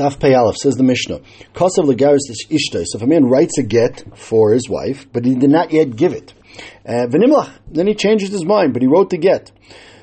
Daf Peyalef says the Mishnah. Kosav legaris ishtai. So if a man writes a get for his wife, but he did not yet give it, uh, then he changes his mind, but he wrote the get.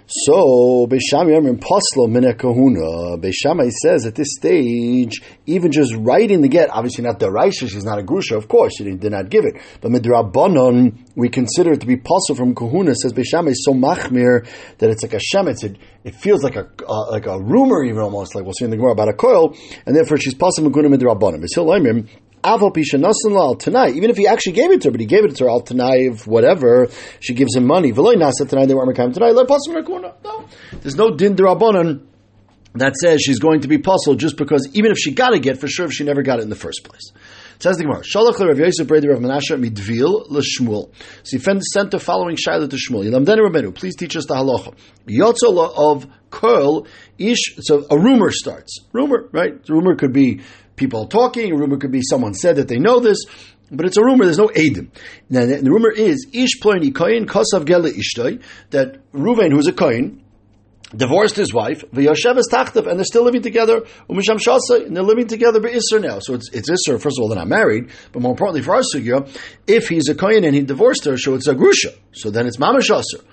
So Yomrim Poslo Mina Kahuna. Beishamai says at this stage, even just writing the get, obviously not the Raisha, she's not a grusha, of course, she did not give it. But Midrabanon, we consider it to be possible from Kahuna. Says Beishamai so machmir that it's like a shemetz. It, feels like a uh, like a rumor, even almost like we'll see in the Gemara about a coil, and therefore she's possible Kahuna Midrabanon. Pisha al tonight, even if he actually gave it to her, but he gave it to her al tonight, whatever, she gives him money. Veloy nasa tonight, they weren't tonight. There's no din derabanan that says she's going to be puzzled just because even if she got a get, for sure if she never got it in the first place. Says the Gemara, Shalach Rav Yosef Breder Rav Menashe Midvil LeShmuel. So he sent the following Shaila to Shmuel. Yilamdenu Rabbeinu, please teach us the halacha. Yotzola of Kurl, ish, so a rumor starts. Rumor, right? The rumor could be people are talking. A rumor could be someone said that they know this, but it's a rumor. There's no edim. Now, the, rumor is ish ploni koyin kosav gele ishtoi that Ruvain, who's a koyin, divorced his wife, v'yoshev is tachtav, and they're still living together, umisham shasa, and they're living together by Isser now. So it's, it's Isser, first of all, they're not married, but more importantly for our sugya, if he's a kohen and he divorced her, so it's a grusha. So then it's mamash aser.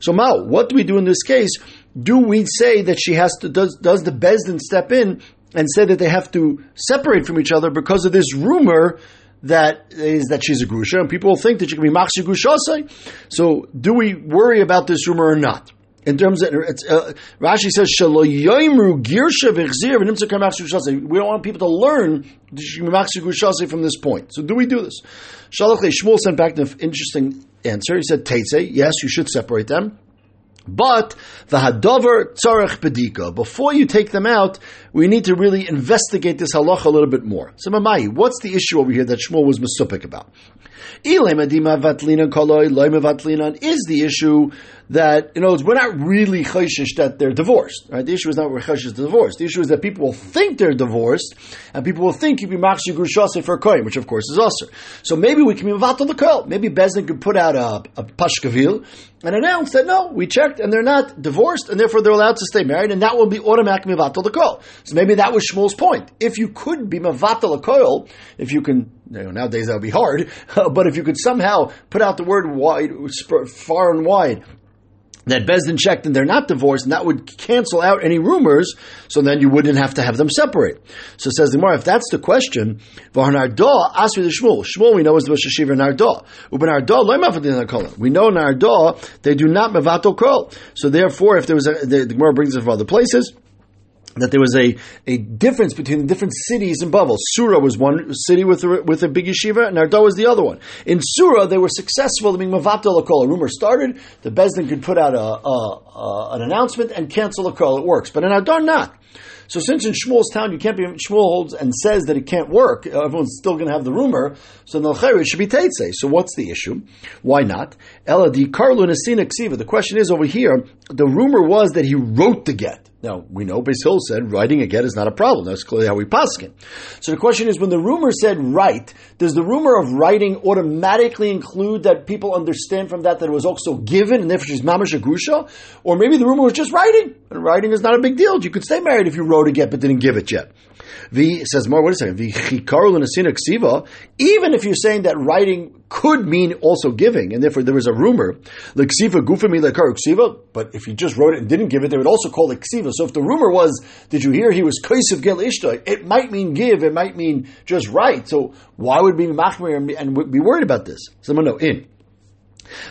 So Mao, what do we do in this case? Do we say that she has to, does, does the Bezdin step in and say that they have to separate from each other because of this rumor that is that she's a grusha, and people think that she can be machshi grushasai. So, do we worry about this rumor or not? In terms of uh, Rashi says We don't want people to learn from this point. So, do we do this? Shalach Shmuel sent back an interesting answer. He said, "Teitze, yes, you should separate them." But the hadover tzarech bedika. Before you take them out, we need to really investigate this halacha a little bit more. So, Mamai, what's the issue over here that Shmuel was masupik about? Is the issue that, in other words, we're not really chayshish that they're divorced. Right? The issue is not we're chayshish divorced. The issue is that people will think they're divorced, and people will think you be machshi grushase for kohen, which of course is usher. So maybe we can be mavatal the. Maybe Bezdin could put out a, a pashkavil and announce that no, we checked and they're not divorced, and therefore they're allowed to stay married, and that will be automatic mivatal the. So maybe that was Shmuel's point. If you could be mavatal kohen, if you can you know, nowadays that would be hard, uh, but if you could somehow put out the word wide, far and wide, that Bezdin checked and they're not divorced, and that would cancel out any rumors, so then you wouldn't have to have them separate. So says the Gemara, if that's the question, Vaharnardah, Asri the Shmuel. Shmuel we know is the Rosh Hashiva Nardah. Uben We know Nardah, they do not Mevatel Kol. So therefore, if there was a, the, the Gemara brings it from other places, that there was a, a difference between the different cities in Bavel. Sura was one city with a, with a big yeshiva, and Nardo was the other one. In Sura, they were successful. I mean, Mavatel A rumor started. The Bezdin could put out a, a, a, an announcement and cancel a call. It works. But in Ardar, not. So since in Shmuel's town you can't be Shmuel holds and says that it can't work, everyone's still going to have the rumor. So the it should be Teitze. So what's the issue? Why not? Eladi Karlu Nasina Ksiva. The question is over here. The rumor was that he wrote the get. Now, we know Beis said writing a get is not a problem. That's clearly how we paskin. So the question is, when the rumor said write, does the rumor of writing automatically include that people understand from that that it was also given, and therefore she's mamash agusha? Or maybe the rumor was just writing, and writing is not a big deal. You could stay married if you wrote a get but didn't give it yet. The says more. Wait a second. The ksiva. Even if you're saying that writing could mean also giving, and therefore there was a rumor the ksiva gufami lekar ksiva. But if you just wrote it and didn't give it, they would also call it ksiva. So if the rumor was, did you hear he was kaisav gel ishta? It might mean give. It might mean just write. So why would be machmir and be worried about this? Someone know in.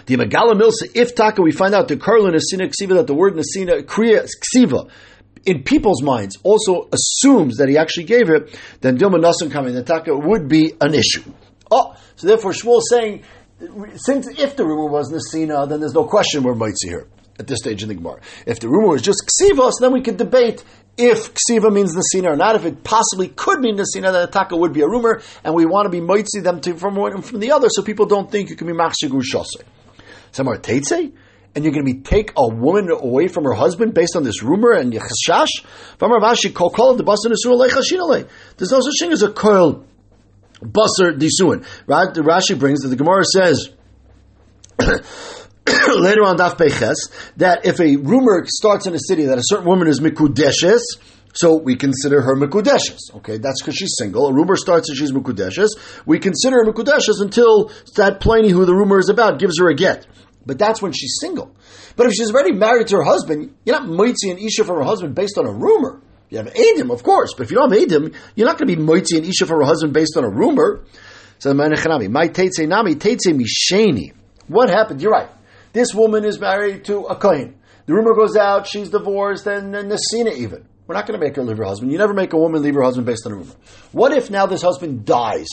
The Megala Milsa, if Taka, we find out the Karlin Nasina Ksiva, that the word Nasina, Kriya Ksiva, in people's minds also assumes that he actually gave it, then Dilma Nasan coming, the Taka would be an issue. Oh, so therefore Shmuel is saying, since if the rumor was Nasina, then there's no question we're Mitzi here at this stage in the Gemara. If the rumor was just Ksivos, then we could debate if Ksiva means Nasina or not. If it possibly could mean Nasina, then Taka would be a rumor, and we want to be Mitzi them to, from one from the other so people don't think you can be Machshigu Shosei. Somewhere Teitze? and you're going to be take a woman away from her husband based on this rumor and yachashash? There's no such thing as a koil basar disuin. Rashi brings that the Gemara says later on Daf Peches that if a rumor starts in a city that a certain woman is mikudeshes, So we consider her Mekudeshes. Okay, that's because she's single. A rumor starts that she's Mekudeshes. We consider her Mekudeshes until that Pliny, who the rumor is about, gives her a get. But that's when she's single. But if she's already married to her husband, you're not moitzi and isha for her husband based on a rumor. You have Adim, of course, but if you don't have Adim, you're not going to be moitzi and isha for her husband based on a rumor. So the man echanami, my teitze nami teitze misheni. What happened? You're right. This woman is married to a kohen. The rumor goes out, she's divorced, and, and Nesina even. We're not going to make her leave her husband. You never make a woman leave her husband based on a rumor. What if now this husband dies,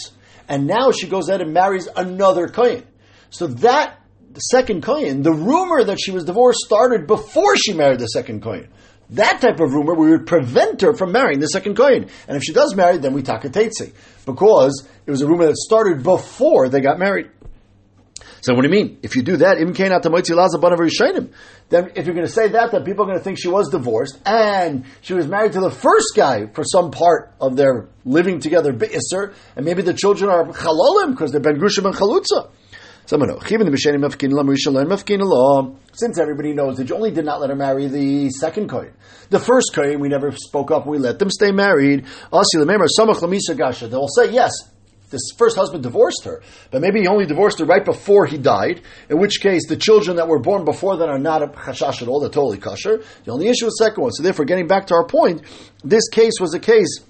and now she goes out and marries another kohen? So that the second kohen, the rumor that she was divorced started before she married the second kohen. That type of rumor, we would prevent her from marrying the second kohen. And if she does marry, then we takatetsi. Because it was a rumor that started before they got married. So what do you mean? If you do that, then if you're going to say that, then people are going to think she was divorced and she was married to the first guy for some part of their living together, and maybe the children are chalolim because they're ben grushim and chalutza. Since everybody knows that you only did not let her marry the second kohen. The first kohen, we never spoke up, we let them stay married. They'll say, yes, this first husband divorced her, but maybe he only divorced her right before he died, in which case the children that were born before that are not a chashash at all, they're totally kosher. The only issue is the second one. So therefore, getting back to our point, this case was a case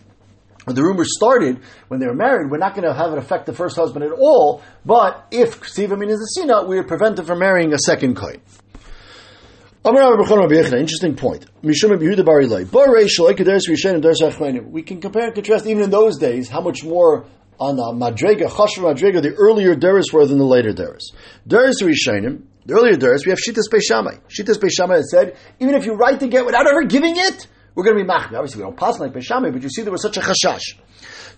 when the rumors started when they were married, we're not going to have it affect the first husband at all, but if Ksiva means the Sina, we would prevent him from marrying a second kohen. Interesting point. We can compare and contrast even in those days how much more on the Madrega, Chashva Madrega, the earlier Deris were than the later Deris. Deris Rishonim, the earlier Deris, we have Shittas Beishamai. Shittas Beishamai said, even if you write the get without ever giving it, we're going to be machmi. Obviously, we don't pass like Beishamai, but you see there was such a chashash.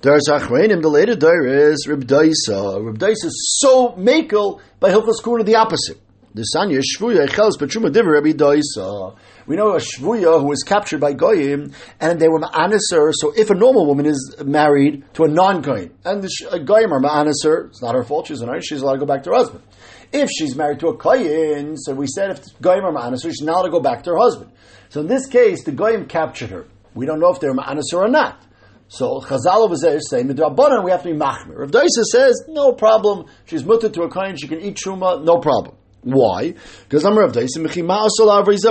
Deris Achreinim, the later Deris, Rib Daisa. Rib Daisa is so makel by Hilchas Kuna, the opposite. The Sanya Shvuya Echels Petruma Diver Rabbi Daisa. We know a shvuya who was captured by goyim, and they were ma'aniser. So if a normal woman is married to a non-goyim, and the uh, goyim are ma'aniser, it's not her fault. She's an she's allowed to go back to her husband. If she's married to a koyin, so we said if goyim are ma'aniser, she's not to go back to her husband. So in this case, the goyim captured her. We don't know if they're ma'aniser or not. So Chazal over there saying, Midrabanan, we have to be machmir. Rav Daisa says, no problem. She's mutter to a kohen, she can eat truma, no problem. Why? Because I'm Rav Daisim.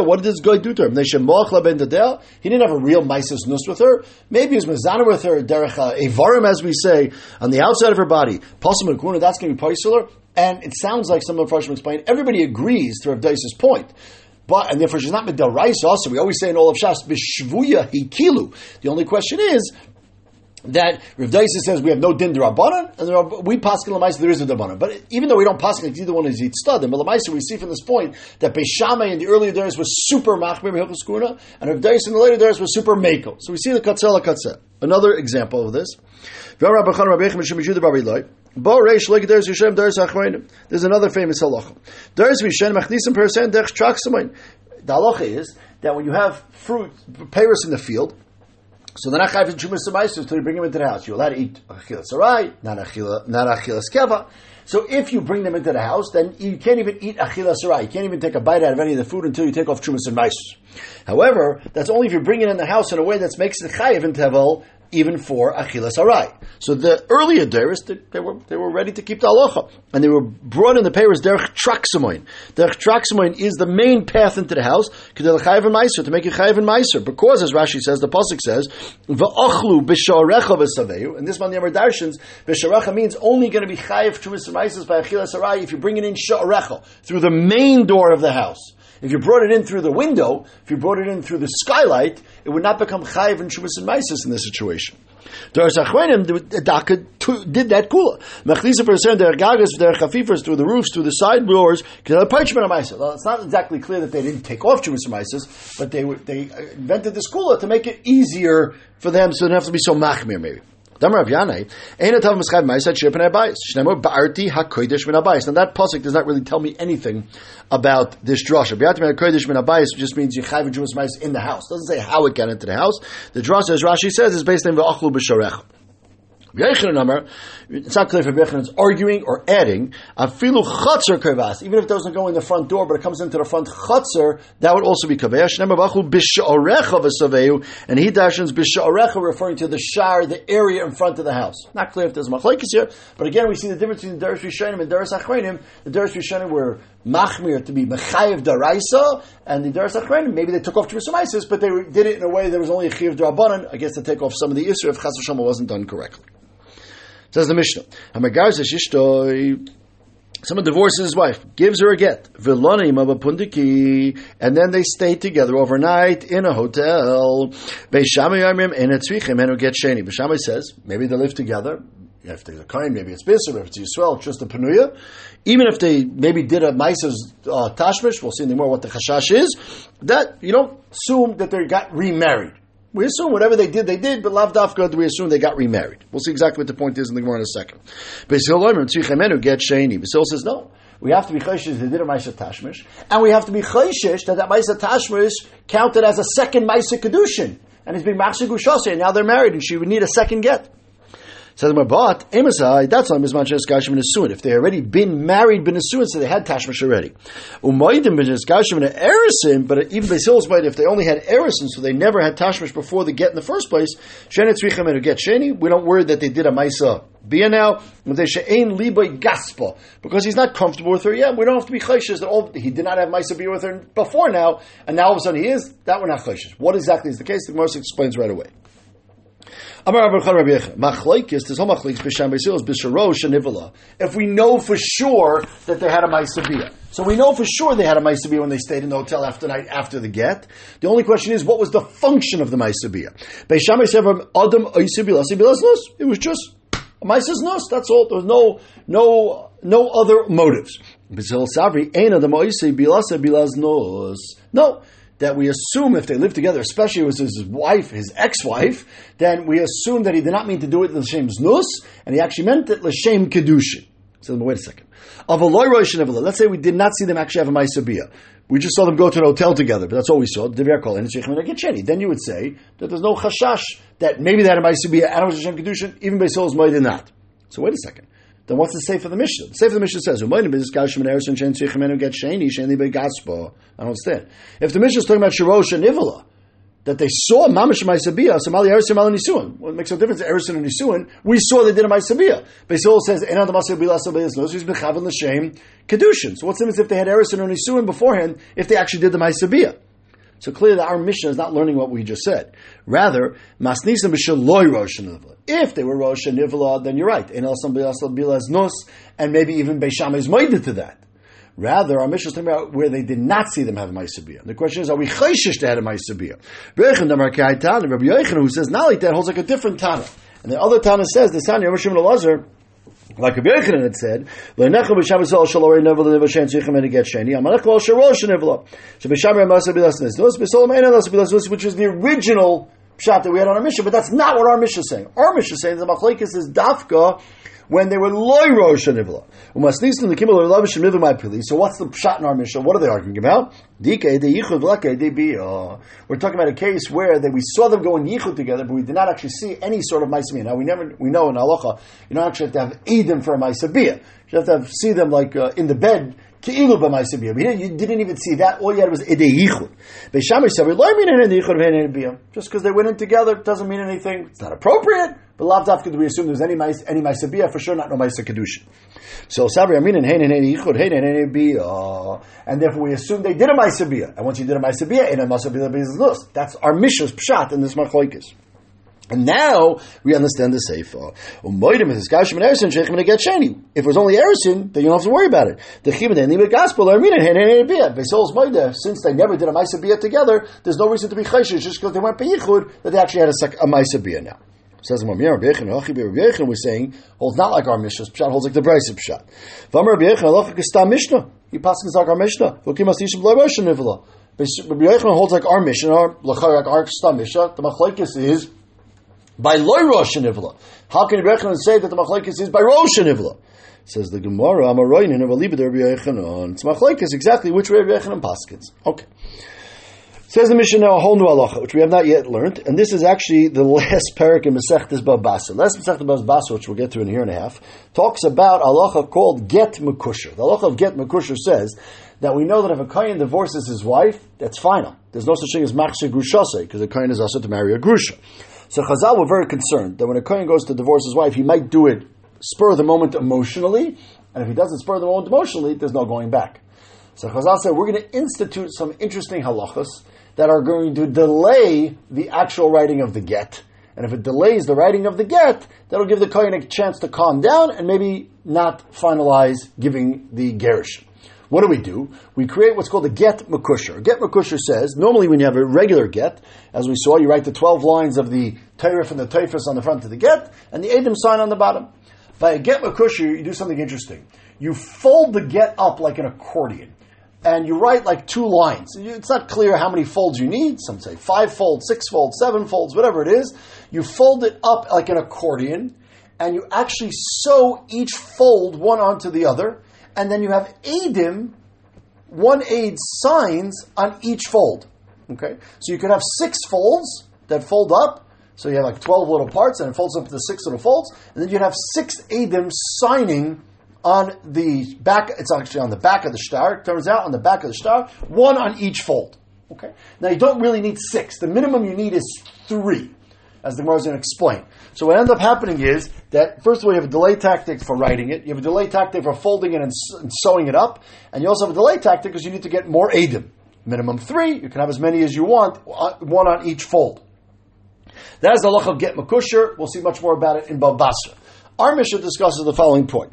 What did this guy do to her? He didn't have a real Mises nus with her. Maybe he was Mazana with her, derech Evarim, as we say, on the outside of her body. Possible that's going to be Paisler. And it sounds like some of the Farshim explain, everybody agrees to Rav Dais's point. But, and therefore she's not Midarais also. We always say in all of Shas, Bishvuya Hikilu. The only question is, that Rav Daisa says we have no din derabanan, and we paskin lemaisa there is a derabanan. But even though we don't paskin either one is yitztad, and lemaisa we see from this point that Beishamay in the earlier days was super machmir hilchus kuna, and Rav Daisa in the later days was super mako. So we see the katzela katzeh. Another example of this. There's another famous halacha. The halacha is that when you have fruit, payros in the field, so they're not chayv chumas semaisus until you bring them into the house. You're allowed to eat achila sarai, not achila, not achila skeva. So if you bring them into the house, then you can't even eat achila sarai. You can't even take a bite out of any of the food until you take off chumas and However, that's only if you bring it in the house in a way that makes it chayiv in tevel even for Achilas Arai. So the earlier Deris, they, they, were, they were ready to keep the halacha. And they were brought in the papers, Derech Traxamoin. Derech Traxamoin is the main path into the house, to make it Chayiv and Meiser. Because, as Rashi says, the Pasuk says, V'ochlu b'sharecha v'saveyu. And this one, the Darshans, b'sharecha means only going to be Chayiv to Meiser by Achilas Arai if you bring it in Sha'arecha, through the main door of the house. If you brought it in through the window, if you brought it in through the skylight, it would not become chayiv and shumas and maisis in this situation. Doris Achrenim, did that kula. Mechlisa for certain their gagas, their chafifers through the roofs, through the side doors. Well, it's not exactly clear that they didn't take off maisis, but they they invented this kula to make it easier for them, so they don't have to be so machmir maybe. Now that pasuk does not really tell me anything about this drasha. Ba'arti Min Abayis just means you Yechayiv and in the house. It doesn't say how it got into the house. The drasha, as Rashi says, is based on V'achlu B'Sharech. It's not clear if is arguing or adding. Afilu chatzar kavas. Even if it doesn't go in the front door, but it comes into the front chatzar, that would also be kavesh. And he dashens b'sha'arecha, referring to the shar, the area in front of the house. Not clear if there's machlekes here, but again, we see the difference between the Darish Rishonim and Darish Achrenim. The Darish Rishonim were machmir to be mechayev daraisa, and the Darish Achrenim, maybe they took off to but they did it in a way there was only a chiv darabanan, I guess to take off some of the Isra if Chas wasn't done correctly. Says the Mishnah. Someone divorces his wife, gives her a get, and then they stay together overnight in a hotel. Beishamai says, maybe they live together. If there's a kind, maybe it's Bisr, if it's Yisrael, just a Panuya. Even if they maybe did a Mises uh, Tashmish, we'll see the more what the Chashash is, that you don't assume that they got remarried. We assume whatever they did, they did, but Lav Dafka, we assume they got remarried. We'll see exactly what the point is in the Gemara in a second. Basil get says no. We have to be chayshish they did a Maisa Tashmish, and we have to be chayshish that that Maisa Tashmish counted as a second Maisa Kedushin, and it's being Gushase, and now they're married, and she would need a second get. Says my but Emasai, that's not Mizman Gashim and If they already been married, been Nesuin, so they had Tashmish already. Umaydim been Gashim and Erisin, but even Basil's might, if they only had Erisin, so they never had Tashmish before they get in the first place, and get Sheni, we don't worry that they did a Maisa Bia now, gaspa, because he's not comfortable with her yet. We don't have to be chayshes that all, he did not have Maisa Bia with her before now, and now all of a sudden he is, that we're not chayshes. What exactly is the case? The Gemara explains right away. If we know for sure that they had a Maisabiyah. So we know for sure they had a Maisabiyah when they stayed in the hotel after night after the get. The only question is, what was the function of the Maisabiyah? It was just a Maisas that's all. There was no, no, no other motives. No that we assume if they live together, especially with his wife, his ex-wife, then we assume that he did not mean to do it l'shem znus, and he actually meant it l'shem kedushin. So wait a second. Of a let's say we did not see them actually have a ma'isabiyah. We just saw them go to an hotel together, but that's all we saw. Then you would say that there's no chashash that maybe they had a ma'isabiyah and it was Hashem kedushin, even Beisol's might not. So wait a second then what's the say for the Mishnah? The say for the Mishnah says, Gashman Arizona Shansu Khenu get Shane, Shane Big Gaspa. I don't understand. If the Mishnah is talking about Shirosh and Nivola, that they saw Mamash Maisabiyah, so Mali Erisin Mali Nisuan. Well, it makes no difference, Erisin and Nisuan. We saw they did a Maisabiyah. Basil says, Enad Maisabiyah Sabayas knows he's been Chavin L'Shem Kedushin. So what's the difference if they had Erisin or Nisuan beforehand, if they actually did the Maisabiyah? So clearly our Mishnah is not learning what we just said. Rather, If they were Rosh Nivla, then you're right. And In El Bilaz Nus, and maybe even Beisham is minded to that. Rather, our Mishnah is talking about where they did not see them have a Maisabiyah. The question is, are we chayshish to have a Maisabiyah? Rabbi Yochanan, who says not like that, holds like a different Tana. And the other Tana says, the Tana, Yom Shimon like Rabbi Yochanan had said, "Le'necha b'Shabbos al shalorei nevel le'vashen tzichem and get sheni. Amalek al sharosh nevela. So b'Shabbat masa b'lasnes nos b'Solom ein alas b'lasnes, which is the original shot that we had on our mission. But that's not what our mission is saying. Our mission is saying the machlekes is dafka when they were loy rosh nivla. So what's the shot in our mission? What are they arguing about? We're talking about a case where they, we saw them going yichud together, but we did not actually see any sort of ma'asabiyah. Now we never we know in halacha you don't actually have to have edim for a ma'asabiyah. You have to have, see them like uh, in the bed Ki'ilu b'maisabiyah. We didn't, you didn't even see that. All you had was idei yichud. Beishamish said, "Lo mean any yichud Just because they went in together doesn't mean anything. It's not appropriate. But lav dafka we assume there's any mais any maisabiyah for sure, not no maisa kedusha. So sabri amin and hein and yichud hein and biyah, and therefore we assume they did a maisabiyah. And once you did a maisabiyah, in a maisabiyah is That's our mishas pshat in this machlokes. And now we understand the Sefer. If it was only Erison, then you don't have to worry about it. The Chimad gospel since they never did a Maisa together, there's no reason to be Chayshish just because they went Beyichud that they actually had a, a Maisa now. Says Mamir Rabbi Yechon, was saying, holds not like our Mishnah, Pshat holds like the Brisa Pshat. Vamar Rabbi Yechon, halacha kistam Mishnah. He passes like our Mishnah. V'kim asishim lo Rosh Nivla. Rabbi Yechon holds like our Mishnah, like our Stam Mishnah. The Machlekes is by loy Rosh Nivla. How can Rebbe say that the machlekes is by Rosh Nivla? Says the Gemara, Amaroin and Avaliba Rabbi Yechanan. It's machlekes exactly which way Rabbi Yechanan paskins. Okay. Says the Mishnah now a whole new halacha, which we have not yet learned, and this is actually the last parak in Masechtas Babasa. Last Masechtas Babasa, which we'll get to in a year and a half, talks about halacha called get mekusher. The halacha of get mekusher says that we know that if a kohen divorces his wife, that's final. There's no such thing as machshir grushase, because a kohen is also to marry a grusha. So Chazal were very concerned that when a kohen goes to divorce his wife, he might do it spur of the moment emotionally, and if he doesn't spur of the moment emotionally, there's no going back. So Chazal said, we're going to institute some interesting halachas that are going to delay the actual writing of the get. And if it delays the writing of the get, that'll give the Kohen a chance to calm down and maybe not finalize giving the gerish. What do we do? We create what's called a get makusher. Get makusher says, normally when you have a regular get, as we saw, you write the 12 lines of the Tayrif and the Taifus on the front of the get, and the Adam sign on the bottom. By a get makusher, you do something interesting. You fold the get up like an accordion and you write like two lines. It's not clear how many folds you need. Some say five folds, six folds, seven folds, whatever it is. You fold it up like an accordion, and you actually sew each fold one onto the other, and then you have adim, one aid signs on each fold. Okay, so you could have six folds that fold up. So you have like twelve little parts, and it folds up to six little folds, and then you'd have six adim signing on the back, it's actually on the back of the star. It turns out on the back of the star, one on each fold. Okay. Now you don't really need six. The minimum you need is three, as the Gemara is going to explain. So what ends up happening is that first of all you have a delay tactic for writing it, you have a delay tactic for folding it and, and sewing it up, and you also have a delay tactic because you need to get more adim. Minimum three. You can have as many as you want, uh, one on each fold. That is the loch of get makusher. We'll see much more about it in Babasra. Our mission discusses the following point.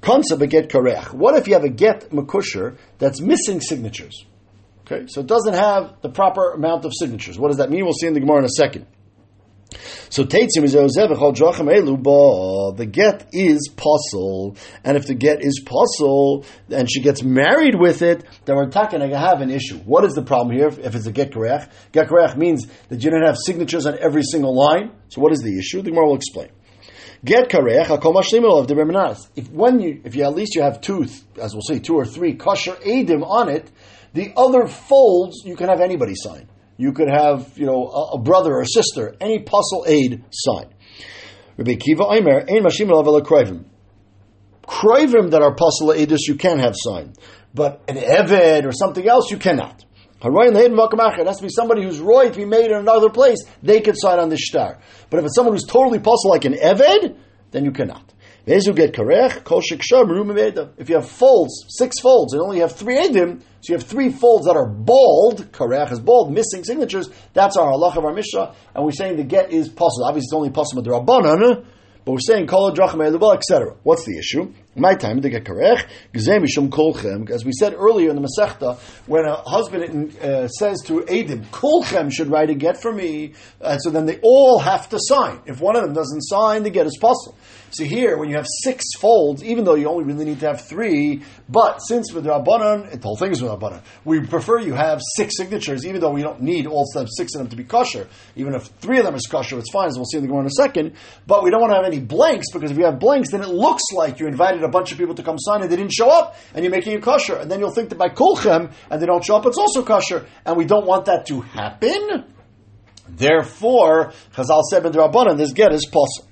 Concept get karech. What if you have a get makusher that's missing signatures? Okay, so it doesn't have the proper amount of signatures. What does that mean? We'll see in the Gemara in a second. So Teitzim is the get is possible, and if the get is possible, and she gets married with it, then we're talking to have an issue. What is the problem here? If it's a get karech, get karech means that you don't have signatures on every single line. So what is the issue? The Gemara will explain. Get karech hakol mashlim of the bermenas. If when you, if you at least you have two, as we'll say, two or three kosher edim on it, the other folds you can have anybody sign. You could have, you know, a, a brother or a sister, any puzzle aid sign. Rabbi Kiva Aimer, ein mashlim of kroivim. Kroivim that are puzzle aidis you can have signed, but an eved or something else you cannot. It has to be somebody who's roy to be made in another place. They can sign on the shtar. But if it's someone who's totally puzzled like an Eved, then you cannot. If you have folds, six folds, and only have three edim, so you have three folds that are bald, karech is bald, missing signatures, that's our halach of our Mishnah, and we're saying the get is possible. Obviously, it's only possible with the Rabbanan, but we're saying kol etc. What's the issue? My time to get karech mishum kolchem. As we said earlier in the Masechta, when a husband uh, says to Adim, kolchem should write a get for me, uh, so then they all have to sign. If one of them doesn't sign, the get is possible. So here, when you have six folds, even though you only really need to have three, but since with Rabbanan, the whole thing is with Rabbanan, we prefer you have six signatures, even though we don't need all six of them to be kosher. Even if three of them is kosher, it's fine, as we'll see in the Gemara in a second. But we don't want to have any blanks, because if you have blanks, then it looks like you invited a bunch of people to come sign and they didn't show up, and you're making it kosher. And then you'll think that by kulchem, and they don't show up, it's also kosher. And we don't want that to happen. Therefore, Chazal said in the Rabbanan, this get is possible.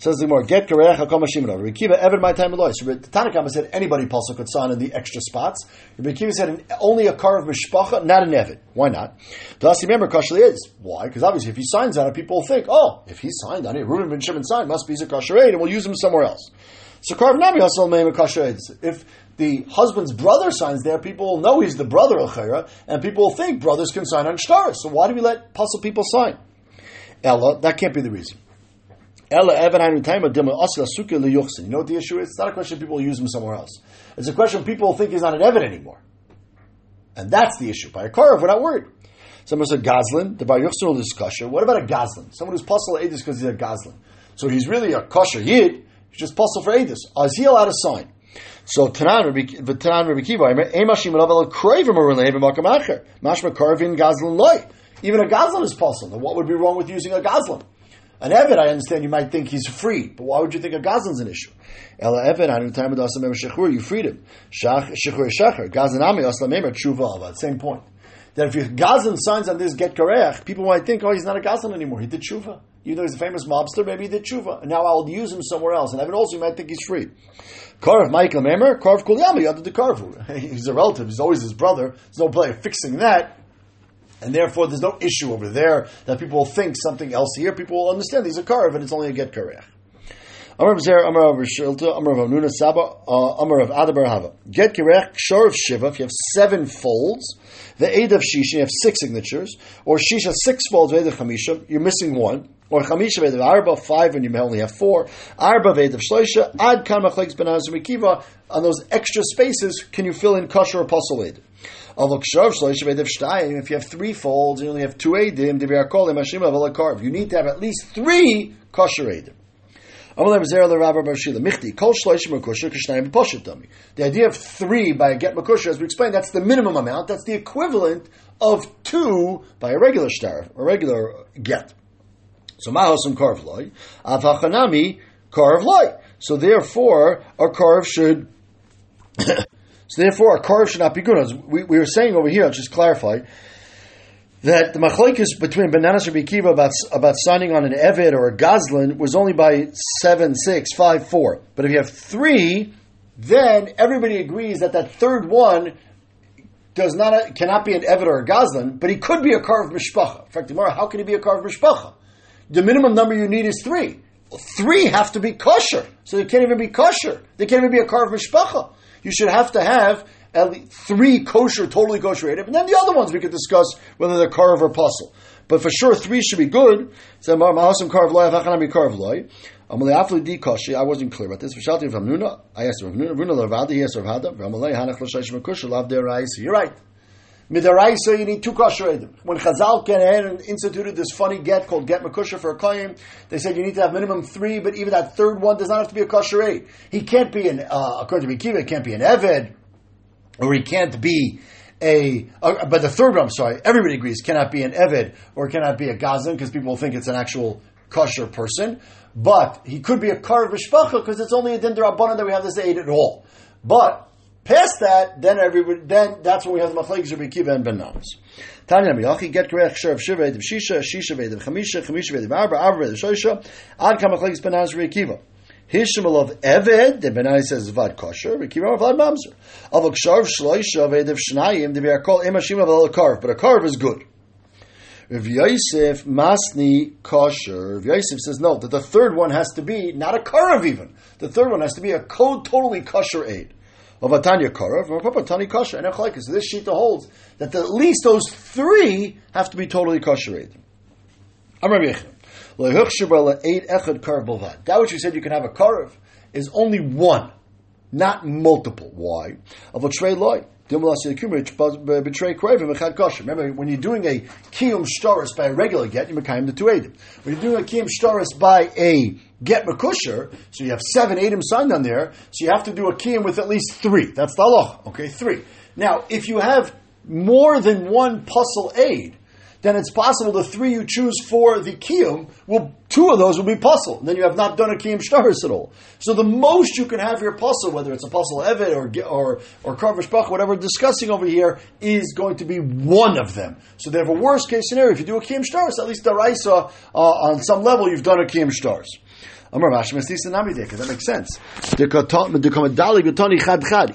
Says the more get kareach hakol mashimon. Rabbi Kiva ever my time. So the Tanakhama said anybody possible could sign in the extra spots. Rabbi Kiva said only a car of mishpacha, not an evid. Why not? Last remember kashli is why? Because obviously if he signs on it, people will think, oh, if he signed on it, Reuben ben Shimon signed, must be a kosher and we'll use him somewhere else. So karv nami also a kosher If the husband's brother signs there, people will know he's the brother of Chayra, and people will think brothers can sign on shtaris. So why do we let puzzle people sign? Ella, that can't be the reason. Ella Evan You know what the issue is? It's not a question people use him somewhere else. It's a question people think he's not an Evan anymore. And that's the issue. By a Karav, we're not worried. Someone said Goslin, the Bar Yuchsel discussion. What about a Goslin? Someone who's puzzle Edis because he's a Goslin. So he's really a kosher Yid, he's just puzzle for Edis. Oh, is he allowed to sign? So Tanan Rabbi Kiva, Emashim Ravel Kravim or Relay Makam Acher. Mashma Karvin Gazlin Loy. Even a Goslin is puzzle. What would be wrong with using a Gazlin? An Evid, I understand you might think he's free, but why would you think a Gazlan's an issue? Ela Evid, I time with Asamem Shechur, you freed him. Shechur Shecher, Gazlan Ami Aslamemer Tshuva Same point. that if your Gazan signs on this get karech, people might think, oh, he's not a Gazan anymore. He did tshuva. Even though he's a famous mobster, maybe he did tshuva. And now I'll use him somewhere else. And Evan also, you might think he's free. Karv Michael Memer, Karv Kulyami, under the Karvu. He's a relative. He's always his brother. There's no play fixing that. And therefore, there's no issue over there that people will think something else here. People will understand he's a Karv and it's only a get karech. Amar of Zer, Amar of Shilta, Amar of Amnuna Saba, uh, Amar of Adabar Hava. Get Kirech, Shor of Shiva, if you have seven folds, the Eid of Shisha, you have six signatures, or Shisha, six folds, Eid of you're missing one, or Chamisha, Eid of Arba, five, and you may only have four, Arba, Eid of Shloisha, Ad Kan Machlekes Ben Mikiva, on those extra spaces, can you fill in kosher or puzzle? If you have three folds, you only have two edim. You need to have at least three kosher edim. The idea of three by a get makusha, as we explained, that's the minimum amount. That's the equivalent of two by a regular star, a regular get. So mahosum karv loy, avachanami karv loy. So therefore, our karv should. So therefore, a karv should not be good. We, we were saying over here, I'll just clarify that the machlokes between Ben Nanas and Bikiva about about signing on an Evid or a Gazlan was only by seven, six, five, four. But if you have three, then everybody agrees that that third one does not cannot be an Evid or a Gazlan, but he could be a carved mishpacha. In fact, tomorrow, how can he be a carved mishpacha? The minimum number you need is three. Three have to be kosher, so they can't even be kosher. They can't even be a carved mishpacha. You should have to have at least three kosher, totally kosher Edim, and then the other ones we could discuss whether they're carve or puzzle. But for sure, three should be good. I wasn't clear about this. I asked Rav Nuna. He asked Rav Hada. You're right. Midaraisa, you need two kosher edim. When Chazal came and instituted this funny get called get makusha for a kohen, they said you need to have minimum three, but even that third one does not have to be a kosher aid. He can't be an, uh, according to Mekiva, he can't be an eved, or he can't be a, but the third one, I'm sorry, everybody agrees, cannot be an Eved or cannot be a Gazan because people think it's an actual kosher person. But he could be a Kar Mishpacha because it's only a Din that we have this aid at all. But past that, then everybody, then that's when we have the Machlekes Rabbi Kiva and Ben Nanas. Tanya Miyachi, get correct, Sheriff of Shiva, Edim Shisha, Shisha, Edim Chamisha, Chamisha, Edim Arba, Arba, Edim Shosha, Ad Kam Machlekes Ben Nanas Rabbi Kiva. Hishmal of Eved, the Benai says Vad Kosher, Rekiram of Vad Mamzer. Of Aksharv Shloisha of Edev Shnayim, the Be'akol Emashim of Karv, but a Karv is good. Rav Yosef Masni Kosher. Rav Yosef says no, that the third one has to be not a Karv even. The third one has to be a code totally kosher aid. Of Atanya Karav, Tani Kosher. And So this sheet holds that at least those three have to be totally kosher aid. Amar Yechim. That which you said you can have a karav is only one, not multiple. Why? Of a trade loy. Uh, Remember, when you're doing a kiyum shtaris by a regular get, you make the two edim. When you're doing a kiyum shtaris by a get makusher, so you have seven edim signed on there, so you have to do a kiyum with at least three. That's the law. Okay, three. Now, if you have more than one puzzle aid, then it's possible the three you choose for the kiyum will two of those will be puzzle. Then you have not done a kiyum shtaris at all. So the most you can have your puzzle, whether it's a puzzle evet or or or karvish bach, whatever we're discussing over here, is going to be one of them. So they have a worst case scenario. If you do a kiyum shtaris, at least the raisa uh, on some level you've done a kiyum shtaris. Because that makes sense.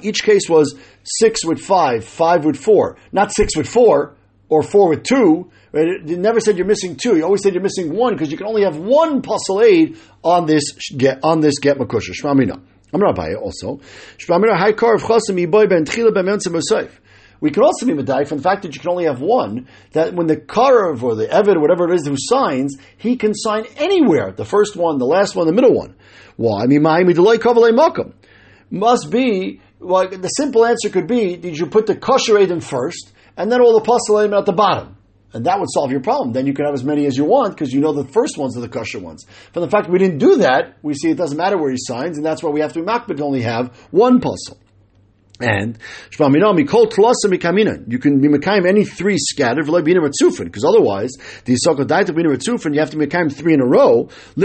Each case was six with five, five with four, not six with four or four with two. Right? It never said you're missing two. You always said you're missing one because you can only have one puzzle aid on this get on this get makusha. Shmamina. I'm it also. Shmamina car of chasim iboy ben tchila we can also be medai from the fact that you can only have one, that when the Karav or the Evid, whatever it is who signs, he can sign anywhere. The first one, the last one, the middle one. Why? I mean. Must be, well, the simple answer could be, did you put the kosher Adam first, and then all the pasalim at the bottom. And that would solve your problem. Then you can have as many as you want because you know the first ones are the kosher ones. From the fact we didn't do that, we see it doesn't matter where he signs, and that's why we have to be makbid only have one puzzle. And. You can be any three scattered because otherwise the bina ritzufin you have to mekayim three in a row. So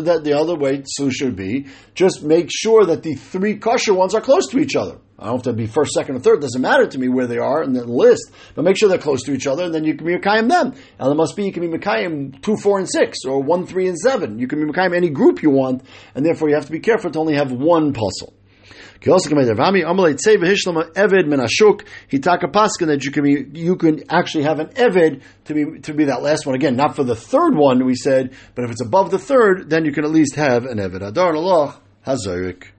that the other way solution would be just make sure that the three kosher ones are close to each other. I don't have to be first, second, or third. It doesn't matter to me where they are in the list, but make sure they're close to each other, and then you can be Mekayim them. And it must be you can be Mekayim 2, 4, and 6, or 1, 3, and 7. You can be Mekayim any group you want, and therefore you have to be careful to only have one puzzle. Menashuk hitaka paskin that you can be, you can actually have an evid to be to be that last one again, not for the third one we said, but if it's above the third, then you can at least have an evid. Adar Allah hazarik.